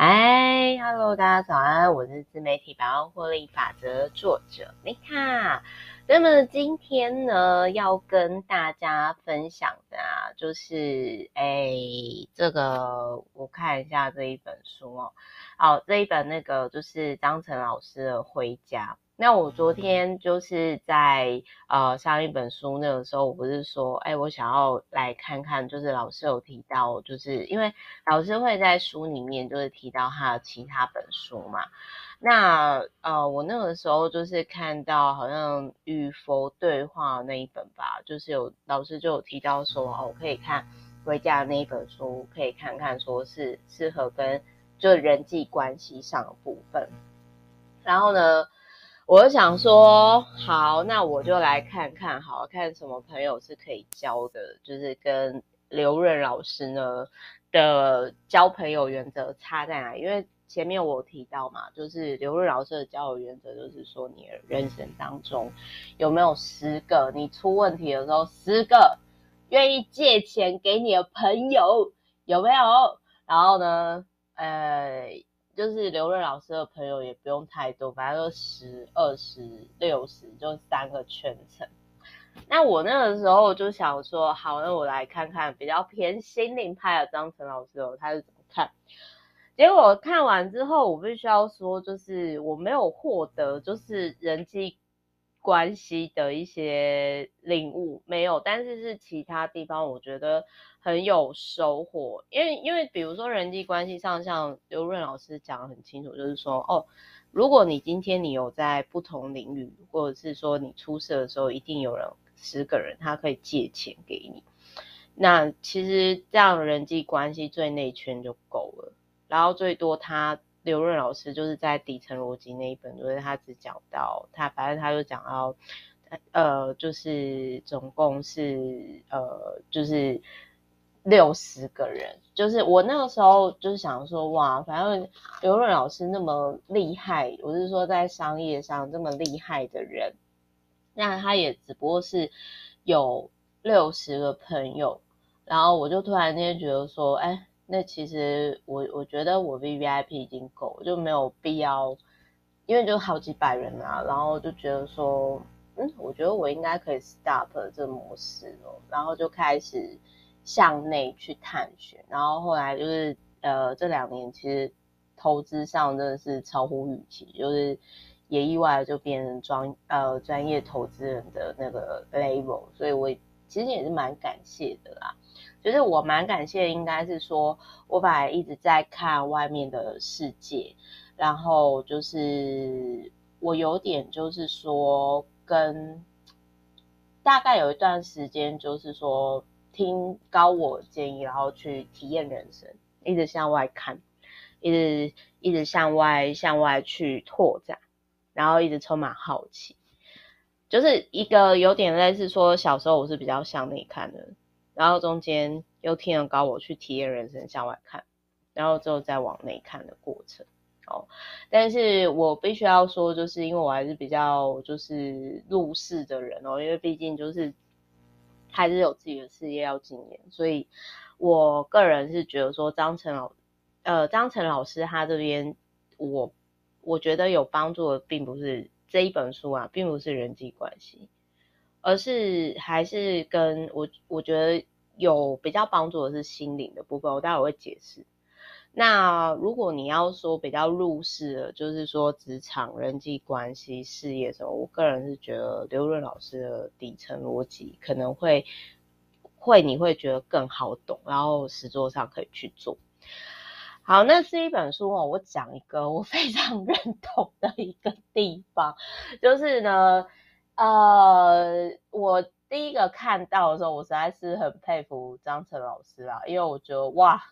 嗨，Hello，大家早安，我是自媒体百万获利法则作者米卡。那么今天呢，要跟大家分享的啊，就是哎，这个我看一下这一本书哦，好，这一本那个就是张晨老师的《回家》。那我昨天就是在呃上一本书那个时候，我不是说，哎，我想要来看看，就是老师有提到，就是因为老师会在书里面就是提到他的其他本书嘛。那呃，我那个时候就是看到好像与佛对话那一本吧，就是有老师就有提到说，哦，我可以看回家的那一本书，可以看看说是适合跟就人际关系上的部分，然后呢。我想说，好，那我就来看看，好，看什么朋友是可以交的，就是跟刘润老师呢的交朋友原则差在哪？因为前面我提到嘛，就是刘润老师的交友原则，就是说你的人生当中有没有十个你出问题的时候，十个愿意借钱给你的朋友，有没有？然后呢，呃。就是刘润老师的朋友也不用太多，反正就十、二十、六十，就三个圈层。那我那个时候就想说，好，那我来看看比较偏心灵派的张晨老师哦，他是怎么看？结果看完之后，我必须要说，就是我没有获得就是人际关系的一些领悟，没有，但是是其他地方，我觉得。很有收获，因为因为比如说人际关系上，像刘润老师讲得很清楚，就是说哦，如果你今天你有在不同领域，或者是说你出事的时候，一定有人十个人他可以借钱给你，那其实这样人际关系最内圈就够了。然后最多他刘润老师就是在底层逻辑那一本，就是他只讲到他，反正他就讲到呃，就是总共是呃，就是。六十个人，就是我那个时候就是想说，哇，反正刘润老师那么厉害，我是说在商业上这么厉害的人，那他也只不过是有六十个朋友，然后我就突然间觉得说，哎，那其实我我觉得我 VVIP 已经够，就没有必要，因为就好几百人啊，然后就觉得说，嗯，我觉得我应该可以 stop 这个模式了，然后就开始。向内去探寻，然后后来就是呃这两年其实投资上真的是超乎预期，就是也意外的就变成专呃专业投资人的那个 level，所以我其实也是蛮感谢的啦。就是我蛮感谢应该是说，我本来一直在看外面的世界，然后就是我有点就是说跟大概有一段时间就是说。听高我建议，然后去体验人生，一直向外看，一直一直向外向外去拓展，然后一直充满好奇，就是一个有点类似说小时候我是比较向内看的，然后中间又听了高我去体验人生，向外看，然后之后再往内看的过程。哦，但是我必须要说，就是因为我还是比较就是入世的人哦，因为毕竟就是。还是有自己的事业要经营，所以我个人是觉得说张晨老，呃，张晨老师他这边，我我觉得有帮助的，并不是这一本书啊，并不是人际关系，而是还是跟我我觉得有比较帮助的是心灵的部分，我待会会解释。那如果你要说比较入世的，就是说职场、人际关系、事业什么，我个人是觉得刘润老师的底层逻辑可能会会你会觉得更好懂，然后实作上可以去做。好，那这一本书哦，我讲一个我非常 认同的一个地方，就是呢，呃，我第一个看到的时候，我实在是很佩服张晨老师啦，因为我觉得哇。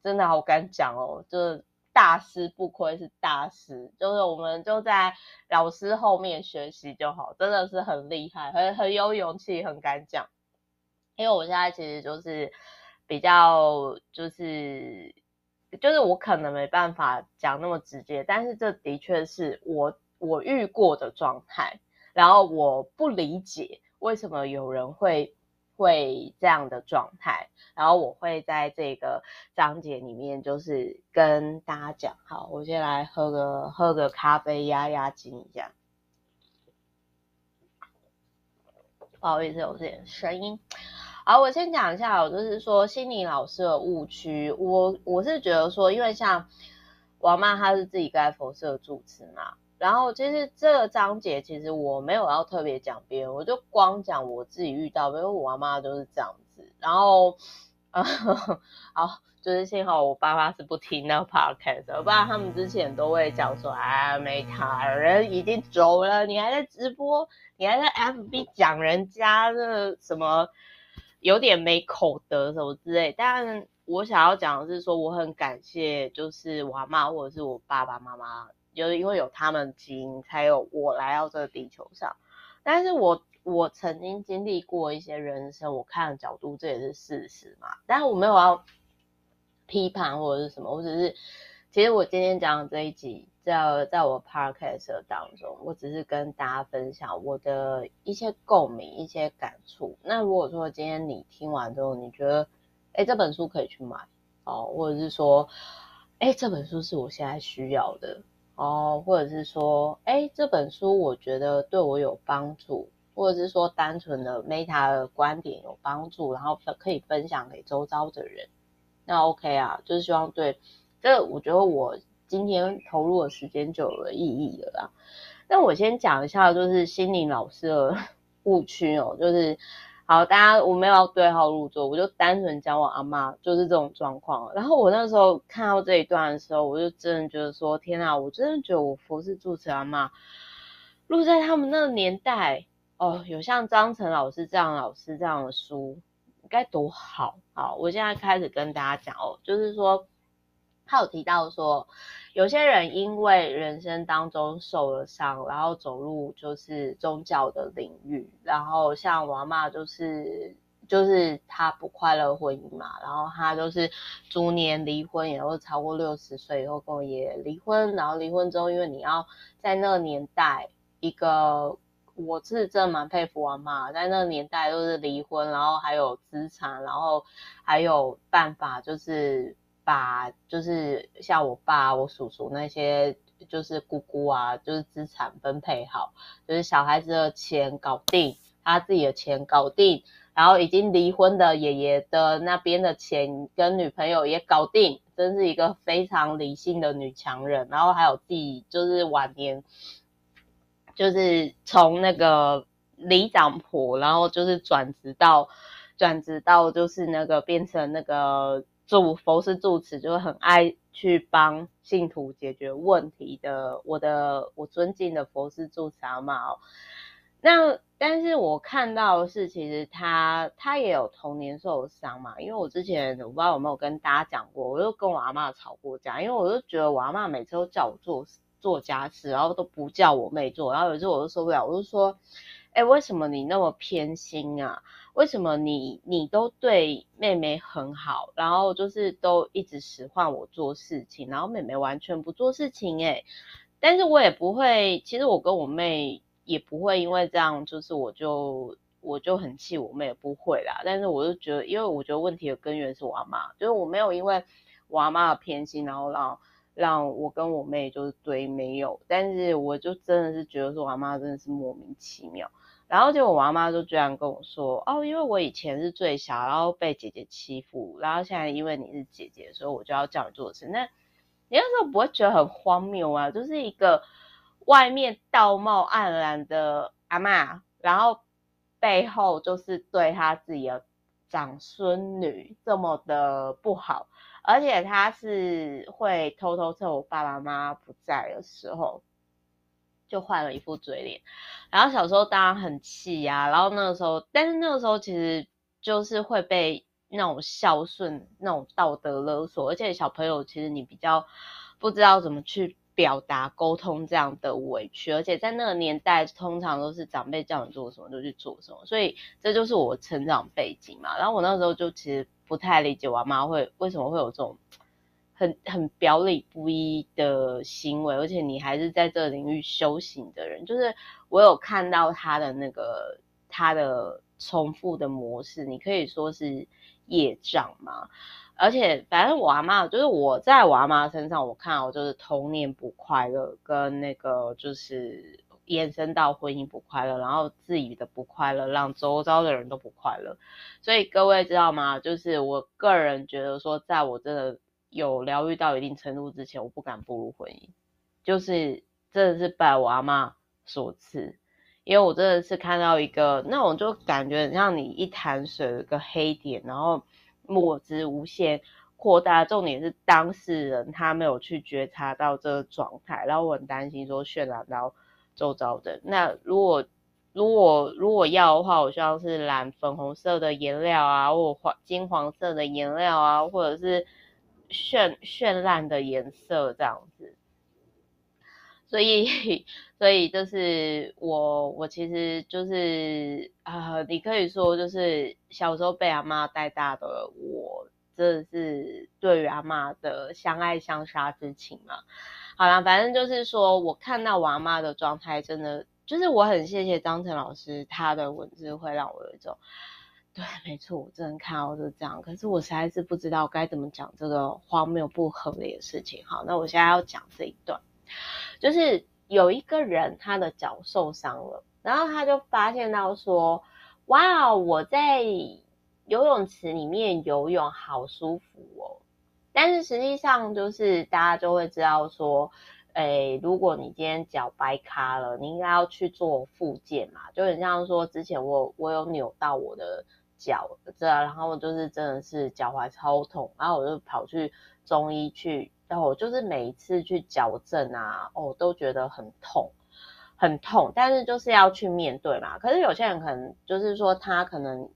真的好敢讲哦，就是大师不愧是大师，就是我们就在老师后面学习就好，真的是很厉害，很很有勇气，很敢讲。因为我现在其实就是比较就是就是我可能没办法讲那么直接，但是这的确是我我遇过的状态，然后我不理解为什么有人会会这样的状态，然后我会在这个章节里面就是跟大家讲。好，我先来喝个喝个咖啡压压惊一下。不好意思，有点声音。好，我先讲一下，我就是说心理老师的误区。我我是觉得说，因为像我妈她是自己在佛社住持嘛，然后其实这个章节其实我没有要特别讲别人，我就光讲我自己遇到，因为我妈妈就是这样子。然后，呃，好，就是幸好我爸爸是不听那个 podcast，不然他们之前都会讲说，哎，没他人已经走了，你还在直播，你还在 FB 讲人家的什么？有点没口德什么之类，但我想要讲的是说，我很感谢，就是我阿嬷或者是我爸爸妈妈，就是因为有他们基因，才有我来到这个地球上。但是我我曾经经历过一些人生，我看的角度这也是事实嘛。但是我没有要批判或者是什么，我只是，其实我今天讲的这一集。在在我 podcast 当中，我只是跟大家分享我的一些共鸣、一些感触。那如果说今天你听完之后，你觉得，哎，这本书可以去买哦，或者是说，哎，这本书是我现在需要的哦，或者是说，哎，这本书我觉得对我有帮助，或者是说单纯的 Meta 的观点有帮助，然后可以分享给周遭的人，那 OK 啊，就是希望对这，我觉得我。今天投入的时间就有了意义了啦。那我先讲一下，就是心灵老师的 误区哦，就是好，大家我没有要对号入座，我就单纯讲我阿嬷就是这种状况。然后我那时候看到这一段的时候，我就真的觉得说，天啊，我真的觉得我佛寺住持阿嬷，录在他们那个年代哦，有像张晨老师这样老师这样的书，该多好。好，我现在开始跟大家讲哦，就是说。他有提到说，有些人因为人生当中受了伤，然后走入就是宗教的领域，然后像我阿嬷就是就是她不快乐婚姻嘛，然后她就是逐年离婚，也会超过六十岁以后跟我爷爷离婚，然后离婚之后，因为你要在那个年代，一个我是真的蛮佩服我妈，在那个年代都是离婚，然后还有资产，然后还有办法就是。把就是像我爸、我叔叔那些，就是姑姑啊，就是资产分配好，就是小孩子的钱搞定，他自己的钱搞定，然后已经离婚的爷爷的那边的钱跟女朋友也搞定，真是一个非常理性的女强人。然后还有自己就是晚年，就是从那个里长婆，然后就是转职到转职到就是那个变成那个。住佛寺住持就很爱去帮信徒解决问题的，我的我尊敬的佛寺住持阿嬷哦。那但是我看到是，其实他他也有童年受伤嘛，因为我之前我不知道有没有跟大家讲过，我就跟我阿嬷吵过架，因为我就觉得我阿嬷每次都叫我做做家事，然后都不叫我妹做，然后有一次我就受不了，我就说，哎，为什么你那么偏心啊？为什么你你都对妹妹很好，然后就是都一直使唤我做事情，然后妹妹完全不做事情诶，但是我也不会，其实我跟我妹也不会因为这样，就是我就我就很气我妹，不会啦。但是我就觉得，因为我觉得问题的根源是我阿妈，就是我没有因为我阿妈的偏心，然后让让我跟我妹就是对没有，但是我就真的是觉得说我阿妈真的是莫名其妙。然后就我妈妈就这样跟我说，哦，因为我以前是最小，然后被姐姐欺负，然后现在因为你是姐姐，所以我就要叫你做事。那你那时候不会觉得很荒谬啊？就是一个外面道貌岸然的阿嬷，然后背后就是对她自己的长孙女这么的不好，而且她是会偷偷趁我爸爸妈妈不在的时候。就换了一副嘴脸，然后小时候当然很气呀，然后那个时候，但是那个时候其实就是会被那种孝顺、那种道德勒索，而且小朋友其实你比较不知道怎么去表达、沟通这样的委屈，而且在那个年代，通常都是长辈叫你做什么就去做什么，所以这就是我成长背景嘛。然后我那时候就其实不太理解我妈会为什么会有这种。很很表里不一的行为，而且你还是在这个领域修行的人，就是我有看到他的那个他的重复的模式，你可以说是业障嘛。而且反正我阿妈就是我在我阿妈身上，我看到就是童年不快乐，跟那个就是延伸到婚姻不快乐，然后自己的不快乐让周遭的人都不快乐。所以各位知道吗？就是我个人觉得说，在我真的有疗愈到一定程度之前，我不敢步入婚姻，就是真的是拜我阿嬷所赐。因为我真的是看到一个那种就感觉很像你一潭水有一个黑点，然后墨汁无限扩大。重点是当事人他没有去觉察到这个状态，然后我很担心说渲染到周遭的。那如果如果如果要的话，我希望是染粉红色的颜料啊，或黄金黄色的颜料啊，或者是绚绚烂的颜色这样子。所以，所以就是我，我其实就是啊、呃，你可以说就是小时候被阿妈带大的我，真的是对于阿妈的相爱相杀之情嘛。好啦，反正就是说我看到我阿嬷的状态，真的就是我很谢谢张晨老师，他的文字会让我有一种，对，没错，我真的看到是这样。可是我实在是不知道该怎么讲这个荒谬不合理的事情。好，那我现在要讲这一段。就是有一个人，他的脚受伤了，然后他就发现到说：“哇，我在游泳池里面游泳好舒服哦。”但是实际上，就是大家就会知道说：“诶，如果你今天脚掰卡了，你应该要去做复健嘛。”就很像说，之前我我有扭到我的脚，这然后就是真的是脚踝超痛，然后我就跑去中医去。然后我就是每一次去矫正啊，哦，都觉得很痛，很痛。但是就是要去面对嘛。可是有些人可能就是说他可能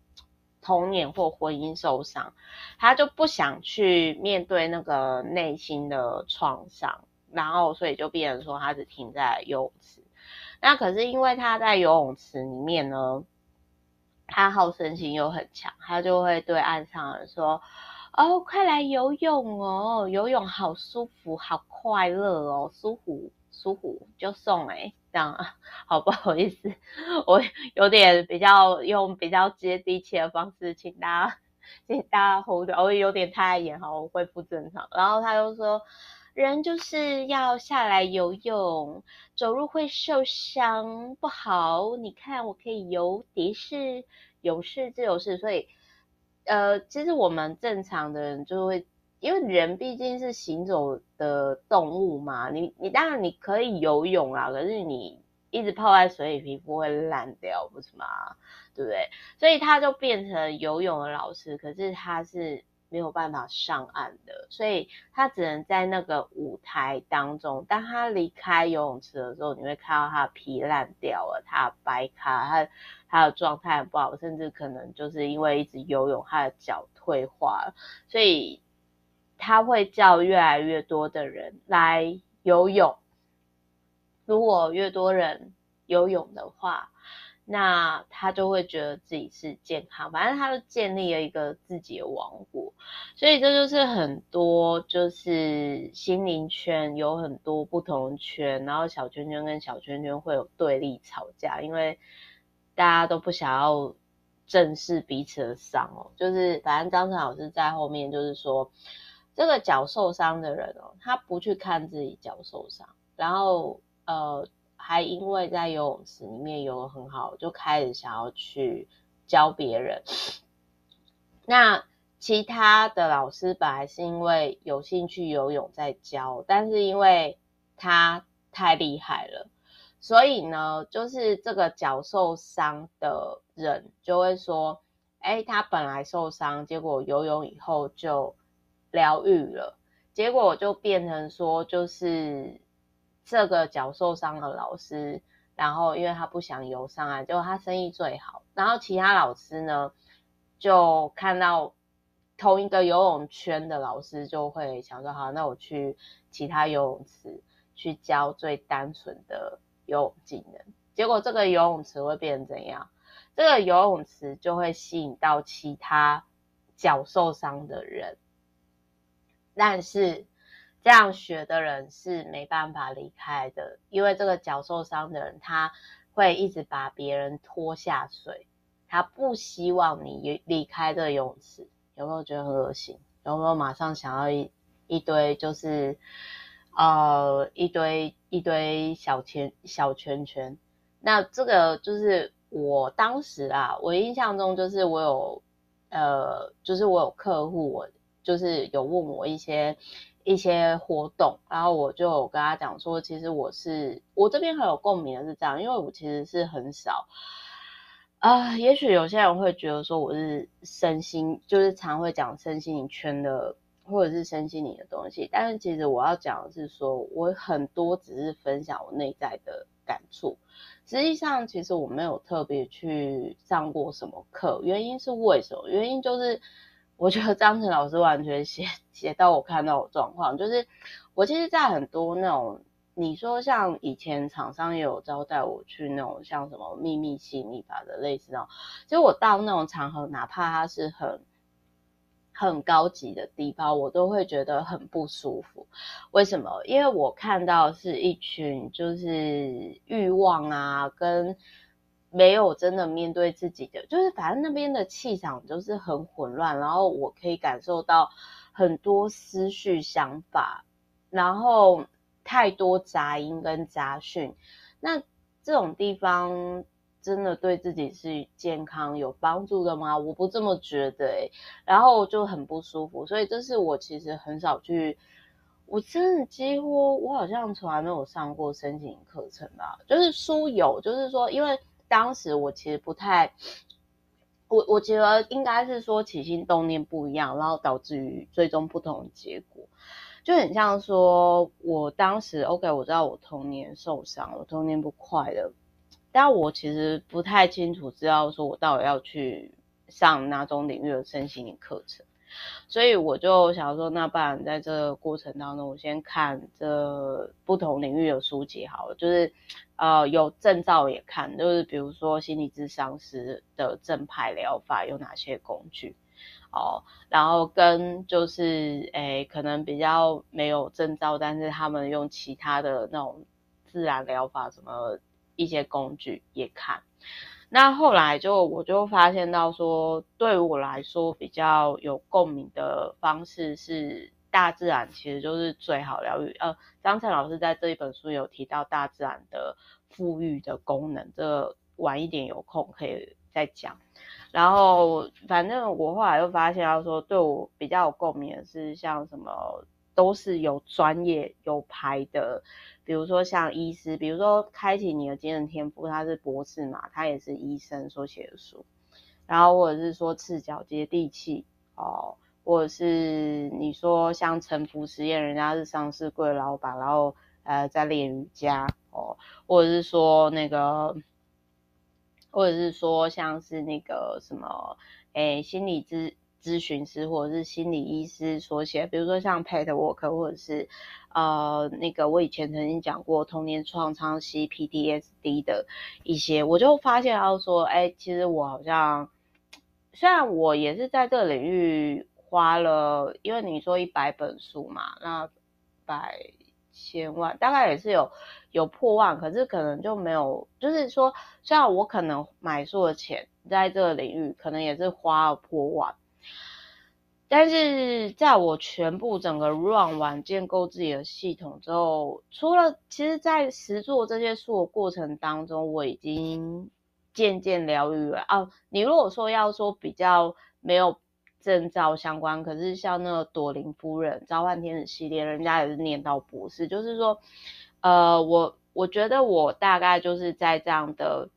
童年或婚姻受伤，他就不想去面对那个内心的创伤，然后所以就变成说他只停在游泳池。那可是因为他在游泳池里面呢，他好胜心又很强，他就会对岸上人说。哦，快来游泳哦！游泳好舒服，好快乐哦，舒服舒服就送哎，这样啊，好不好意思，我有点比较用比较接地气的方式，请大家请大家 hold，我有点太严，好，我恢复正常。然后他就说，人就是要下来游泳，走路会受伤，不好。你看我可以游蝶式、勇士、自由式，所以。呃，其实我们正常的人就会，因为人毕竟是行走的动物嘛，你你当然你可以游泳啊，可是你一直泡在水里，皮肤会烂掉，不是吗？对不对？所以他就变成游泳的老师，可是他是。没有办法上岸的，所以他只能在那个舞台当中。当他离开游泳池的时候，你会看到他皮烂掉了，他白卡，他他的状态很不好，甚至可能就是因为一直游泳，他的脚退化了。所以他会叫越来越多的人来游泳。如果越多人游泳的话，那他就会觉得自己是健康，反正他就建立了一个自己的王国，所以这就是很多就是心灵圈有很多不同圈，然后小圈圈跟小圈圈会有对立吵架，因为大家都不想要正视彼此的伤哦。就是反正张晨老师在后面就是说，这个脚受伤的人哦，他不去看自己脚受伤，然后呃。还因为在游泳池里面游得很好，就开始想要去教别人。那其他的老师本来是因为有兴趣游泳在教，但是因为他太厉害了，所以呢，就是这个脚受伤的人就会说：“哎，他本来受伤，结果游泳以后就疗愈了，结果就变成说就是。”这个脚受伤的老师，然后因为他不想游上岸，结果他生意最好。然后其他老师呢，就看到同一个游泳圈的老师，就会想说：好，那我去其他游泳池去教最单纯的游泳技能。结果这个游泳池会变成怎样？这个游泳池就会吸引到其他脚受伤的人，但是。这样学的人是没办法离开的，因为这个脚受伤的人，他会一直把别人拖下水，他不希望你离开这个泳池，有没有觉得很恶心？有没有马上想要一一堆就是呃一堆一堆小圈小圈圈？那这个就是我当时啊，我印象中就是我有呃，就是我有客户，我就是有问我一些。一些活动，然后我就跟他讲说，其实我是我这边很有共鸣的是这样，因为我其实是很少啊、也许有些人会觉得说我是身心，就是常会讲身心灵圈的，或者是身心灵的东西，但是其实我要讲的是说，我很多只是分享我内在的感触，实际上其实我没有特别去上过什么课，原因是为什么？原因就是。我觉得张晨老师完全写 写到我看到的状况，就是我其实，在很多那种你说像以前厂商也有招待我去那种像什么秘密吸引力法的类似那种，其实我到那种场合，哪怕它是很很高级的地方，我都会觉得很不舒服。为什么？因为我看到是一群就是欲望啊跟。没有真的面对自己的，就是反正那边的气场就是很混乱，然后我可以感受到很多思绪想法，然后太多杂音跟杂讯。那这种地方真的对自己是健康有帮助的吗？我不这么觉得，然后就很不舒服，所以这是我其实很少去，我真的几乎我好像从来没有上过申请课程吧，就是书有，就是说因为。当时我其实不太，我我觉得应该是说起心动念不一样，然后导致于最终不同的结果，就很像说，我当时 OK，我知道我童年受伤，我童年不快乐，但我其实不太清楚知道说我到底要去上哪种领域的身心灵课程。所以我就想说，那不然在这个过程当中，我先看这不同领域的书籍好了，就是呃有证照也看，就是比如说心理咨商师的正派疗法有哪些工具哦，然后跟就是诶可能比较没有证照，但是他们用其他的那种自然疗法什么一些工具也看。那后来就我就发现到说，对我来说比较有共鸣的方式是大自然，其实就是最好疗愈。呃，张晨老师在这一本书有提到大自然的富育的功能，这个晚一点有空可以再讲。然后反正我后来又发现到说，对我比较有共鸣的是像什么。都是有专业有牌的，比如说像医师，比如说开启你的精神天赋，他是博士嘛，他也是医生所写的书，然后或者是说赤脚接地气哦，或者是你说像臣服实验，人家是上市柜老板，然后呃在练瑜伽哦，或者是说那个，或者是说像是那个什么诶心理咨。咨询师或者是心理医师所写，比如说像 Pat Work 或者是呃那个我以前曾经讲过童年创伤系 PTSD 的一些，我就发现到说，哎，其实我好像虽然我也是在这个领域花了，因为你说一百本书嘛，那百千万大概也是有有破万，可是可能就没有，就是说虽然我可能买书的钱在这个领域可能也是花了破万。但是在我全部整个 run 完建构自己的系统之后，除了其实，在实做这些书的过程当中，我已经渐渐疗愈了啊。你如果说要说比较没有证照相关，可是像那个朵琳夫人召唤天使系列，人家也是念到博士，就是说，呃，我我觉得我大概就是在这样的。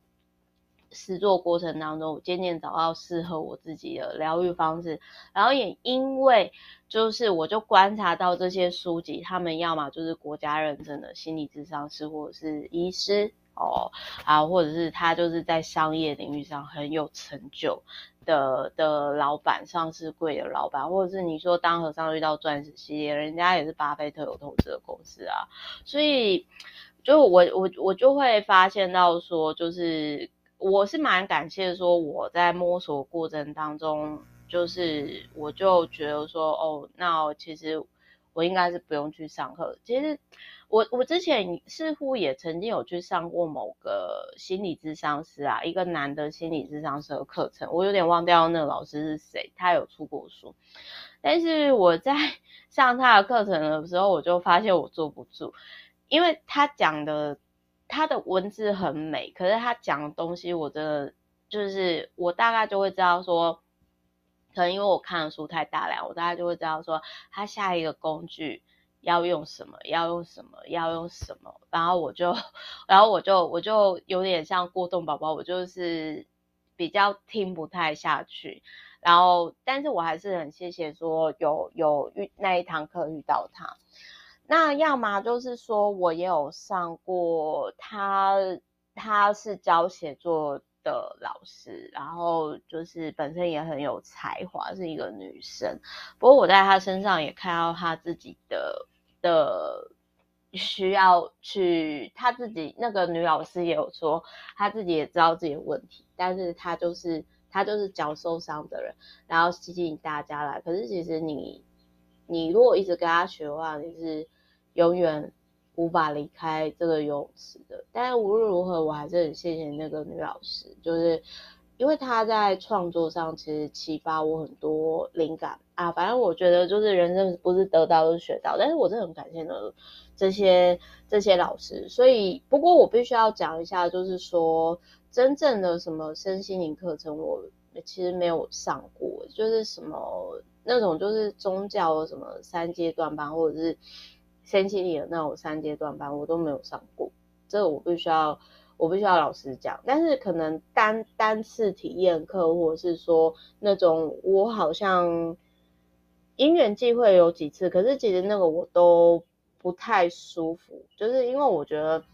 实作过程当中，我渐渐找到适合我自己的疗愈方式，然后也因为就是我就观察到这些书籍，他们要么就是国家认证的心理咨商师或者是医师哦啊，或者是他就是在商业领域上很有成就的的老板，上市柜的老板，或者是你说当和尚遇到钻石系列，人家也是巴菲特有投资的公司啊，所以就我我我就会发现到说就是。我是蛮感谢说我在摸索过程当中，就是我就觉得说哦，那其实我应该是不用去上课。其实我我之前似乎也曾经有去上过某个心理咨商师啊，一个男的心理咨商师的课程，我有点忘掉那个老师是谁，他有出过书。但是我在 上他的课程的时候，我就发现我坐不住，因为他讲的他的文字很美，可是他讲的东西，我真的就是我大概就会知道说。可能因为我看的书太大量，我大概就会知道说，他下一个工具要用什么，要用什么，要用什么，然后我就，然后我就，我就有点像过动宝宝，我就是比较听不太下去，然后，但是我还是很谢谢说有有遇那一堂课遇到他，那要么就是说我也有上过他，他是教写作的老师，然后就是本身也很有才华，是一个女生。不过我在她身上也看到她自己的的需要去，她自己那个女老师也有说，她自己也知道自己的问题，但是她就是她就是脚受伤的人，然后吸引大家来。可是其实你你如果一直跟她学的话，你是永远。无法离开这个游泳池的，但是无论如何，我还是很谢谢那个女老师，就是因为他在创作上其实启发我很多灵感啊。反正我觉得就是人生不是得到就是学到，但是我真的很感谢呢这些这些老师。所以不过我必须要讲一下，就是说真正的什么身心灵课程，我其实没有上过，就是什么那种就是宗教什么三阶段班，或者是。身心灵的那种三阶段班我都没有上过，这个我必须要我必须要老实讲。但是可能单单次体验课，或者是说那种我好像因缘际会有几次，可是其实那个我都不太舒服，就是因为我觉得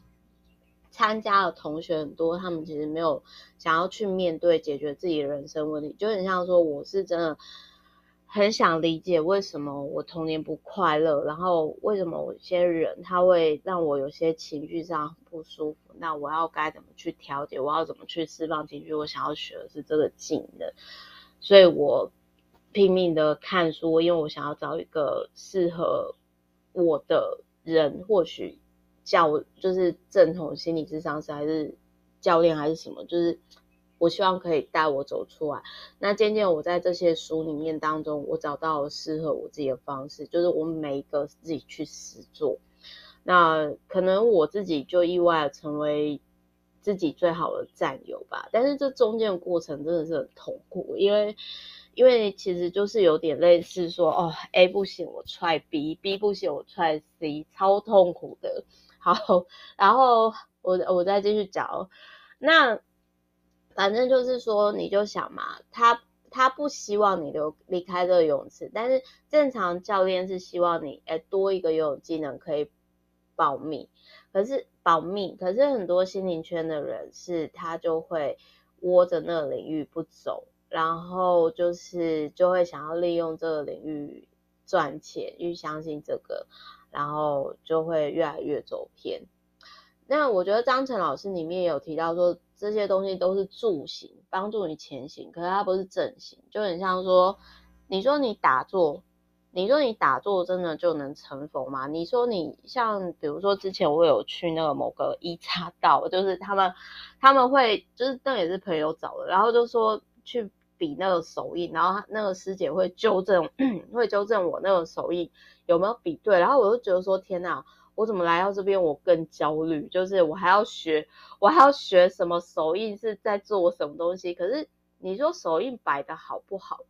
参加的同学很多，他们其实没有想要去面对解决自己的人生问题，就很像说我是真的。很想理解为什么我童年不快乐，然后为什么有些人他会让我有些情绪上不舒服，那我要该怎么去调节？我要怎么去释放情绪？我想要学的是这个技能，所以我拼命的看书，因为我想要找一个适合我的人，或许教就是正统心理智商师，还是教练，还是什么，就是。我希望可以带我走出来。那渐渐我在这些书里面当中，我找到了适合我自己的方式，就是我每一个自己去实做。那可能我自己就意外成为自己最好的战友吧。但是这中间的过程真的是很痛苦，因为因为其实就是有点类似说，哦，A 不行我踹 B，B 不行我踹 C，超痛苦的。好，然后我我再继续讲那。反正就是说，你就想嘛，他他不希望你留离开这个泳池，但是正常教练是希望你诶多一个游泳技能可以保命，可是保命，可是很多心灵圈的人是他就会窝着那个领域不走，然后就是就会想要利用这个领域赚钱，因为相信这个，然后就会越来越走偏。那我觉得张晨老师里面也有提到说。这些东西都是助行，帮助你前行，可是它不是正行，就很像说，你说你打坐，你说你打坐真的就能成佛吗？你说你像比如说之前我有去那个某个一岔道，就是他们他们会就是那也是朋友找的，然后就说去比那个手印，然后那个师姐会纠正 会纠正我那个手印有没有比对，然后我就觉得说天哪。我怎么来到这边？我更焦虑，就是我还要学，我还要学什么手印是在做什么东西。可是你说手印摆的好不好，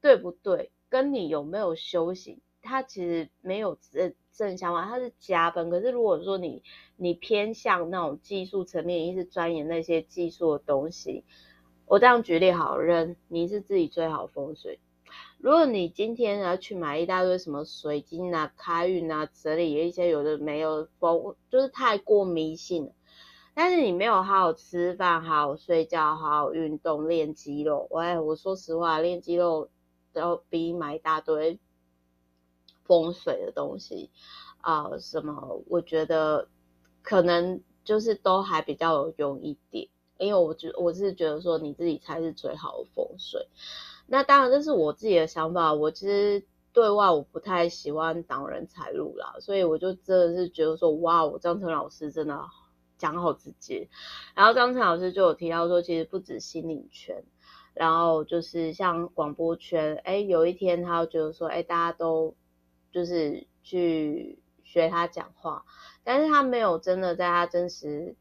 对不对？跟你有没有修行，它其实没有正正相关，它是加分。可是如果说你你偏向那种技术层面，一直钻研那些技术的东西，我这样举例好了，你是自己最好风水。如果你今天要去买一大堆什么水晶啊、开运啊、这里一些有的没有风，就是太过迷信。但是你没有好好吃饭、好好睡觉、好好运动、练肌肉。喂，我说实话，练肌肉都比买一大堆风水的东西啊、什么？我觉得可能就是都还比较有用一点，因为我觉我是觉得说你自己才是最好的风水。那当然，这是我自己的想法。我其实对外我不太喜欢挡人财路啦，所以我就真的是觉得说，哇，我章程老师真的讲好直接。然后章程老师就有提到说，其实不止心灵圈，然后就是像广播圈，哎，有一天他就觉得说，哎，大家都就是去学他讲话，但是他没有真的在他真实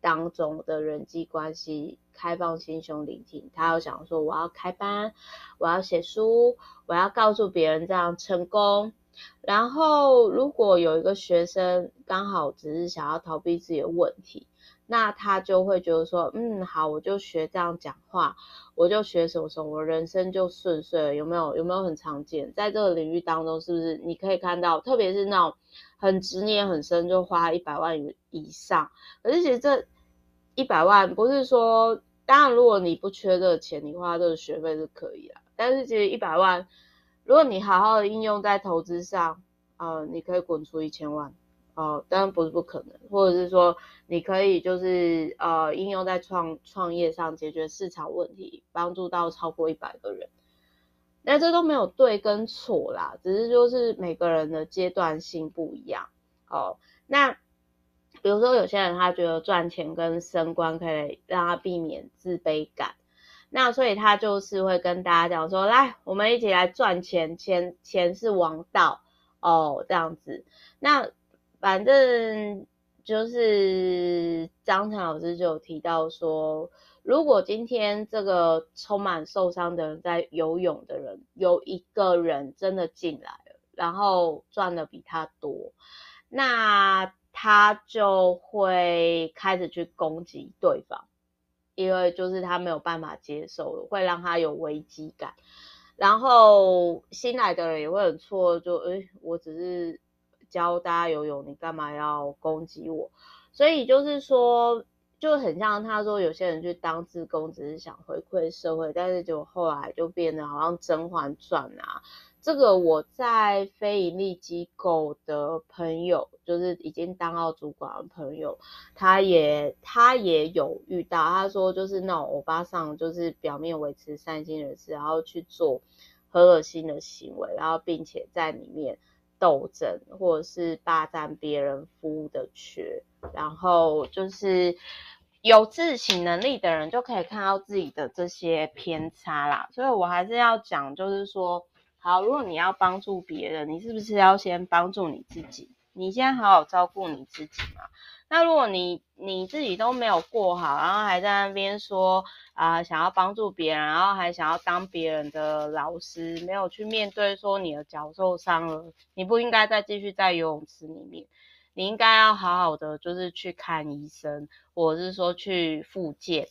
当中的人际关系。开放心胸聆听，他有想说，我要开班，我要写书，我要告诉别人这样成功。然后，如果有一个学生刚好只是想要逃避自己的问题，那他就会觉得说，嗯，好，我就学这样讲话，我就学什么什么，我人生就顺遂了。有没有？有没有很常见？在这个领域当中，是不是你可以看到，特别是那种很执念很深，就花一百万元以上。可是其实这一百万不是说。当然，如果你不缺这个钱，你花这个学费是可以啦。但是其实一百万，如果你好好的应用在投资上，呃，你可以滚出一千万，哦、当然不是不可能。或者是说，你可以就是呃，应用在创创业上，解决市场问题，帮助到超过一百个人。那这都没有对跟错啦，只是就是每个人的阶段性不一样。哦，那。比如说，有些人他觉得赚钱跟升官可以让他避免自卑感，那所以他就是会跟大家讲说：“来，我们一起来赚钱，钱钱是王道哦。”这样子。那反正就是章程老师就有提到说，如果今天这个充满受伤的人在游泳的人，有一个人真的进来了，然后赚的比他多，那。他就会开始去攻击对方，因为就是他没有办法接受，会让他有危机感。然后新来的人也会很错，就诶，我只是教大家游泳，你干嘛要攻击我？所以就是说，就很像他说，有些人去当志工，只是想回馈社会，但是就后来就变得好像《甄嬛传》啊。这个我在非营利机构的朋友，就是已经当到主管的朋友，他也他也有遇到，他说就是那种欧巴桑，就是表面维持善心人士，然后去做很恶心的行为，然后并且在里面斗争或者是霸占别人服务的缺，然后就是有自省能力的人就可以看到自己的这些偏差啦，所以我还是要讲，就是说。好，如果你要帮助别人，你是不是要先帮助你自己？你先好好照顾你自己嘛。那如果你你自己都没有过好，然后还在那边说啊、想要帮助别人，然后还想要当别人的老师，没有去面对说你的脚受伤了，你不应该再继续在游泳池里面，你应该要好好的就是去看医生，或者是说去复健。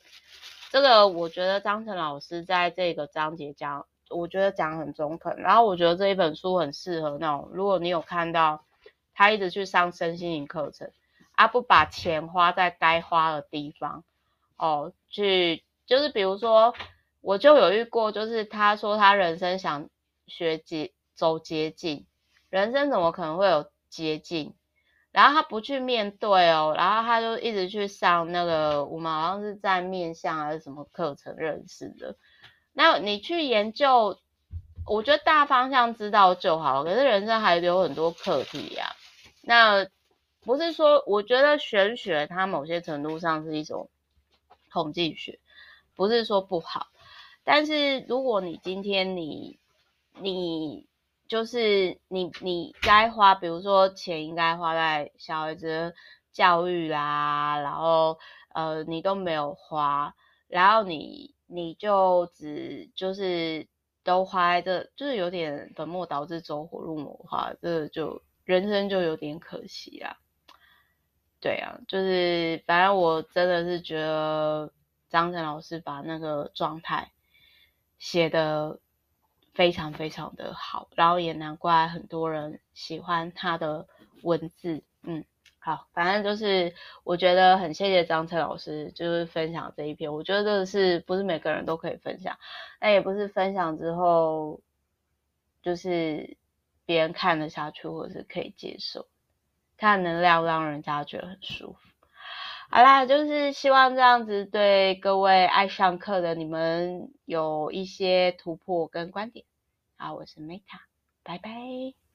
这个我觉得张晨老师在这个章节讲。我觉得讲很中肯，然后我觉得这一本书很适合那种，如果你有看到他一直去上身心灵课程，啊不把钱花在该花的地方，哦，去就是比如说，我就有遇过，就是他说他人生想学捷走捷径，人生怎么可能会有捷径？然后他不去面对哦，然后他就一直去上那个我们好像是在面向还是什么课程认识的。那你去研究，我觉得大方向知道就好。可是人生还有很多课题呀。那不是说，我觉得玄学它某些程度上是一种统计学，不是说不好。但是如果你今天你你就是你你该花，比如说钱应该花在小孩子教育啦，然后呃你都没有花，然后你。你就只就是都花在这，就是有点本末倒置，走火入魔的话，这就人生就有点可惜啦。对啊，就是反正我真的是觉得张晨老师把那个状态写的非常非常的好，然后也难怪很多人喜欢他的文字，嗯。好，反正就是我觉得很谢谢张晨老师，就是分享这一篇。我觉得这个是不是每个人都可以分享？那也不是分享之后就是别人看得下去，或者是可以接受，他的能量让人家觉得很舒服。好啦，就是希望这样子对各位爱上课的你们有一些突破跟观点。好，我是 Meta。拜拜。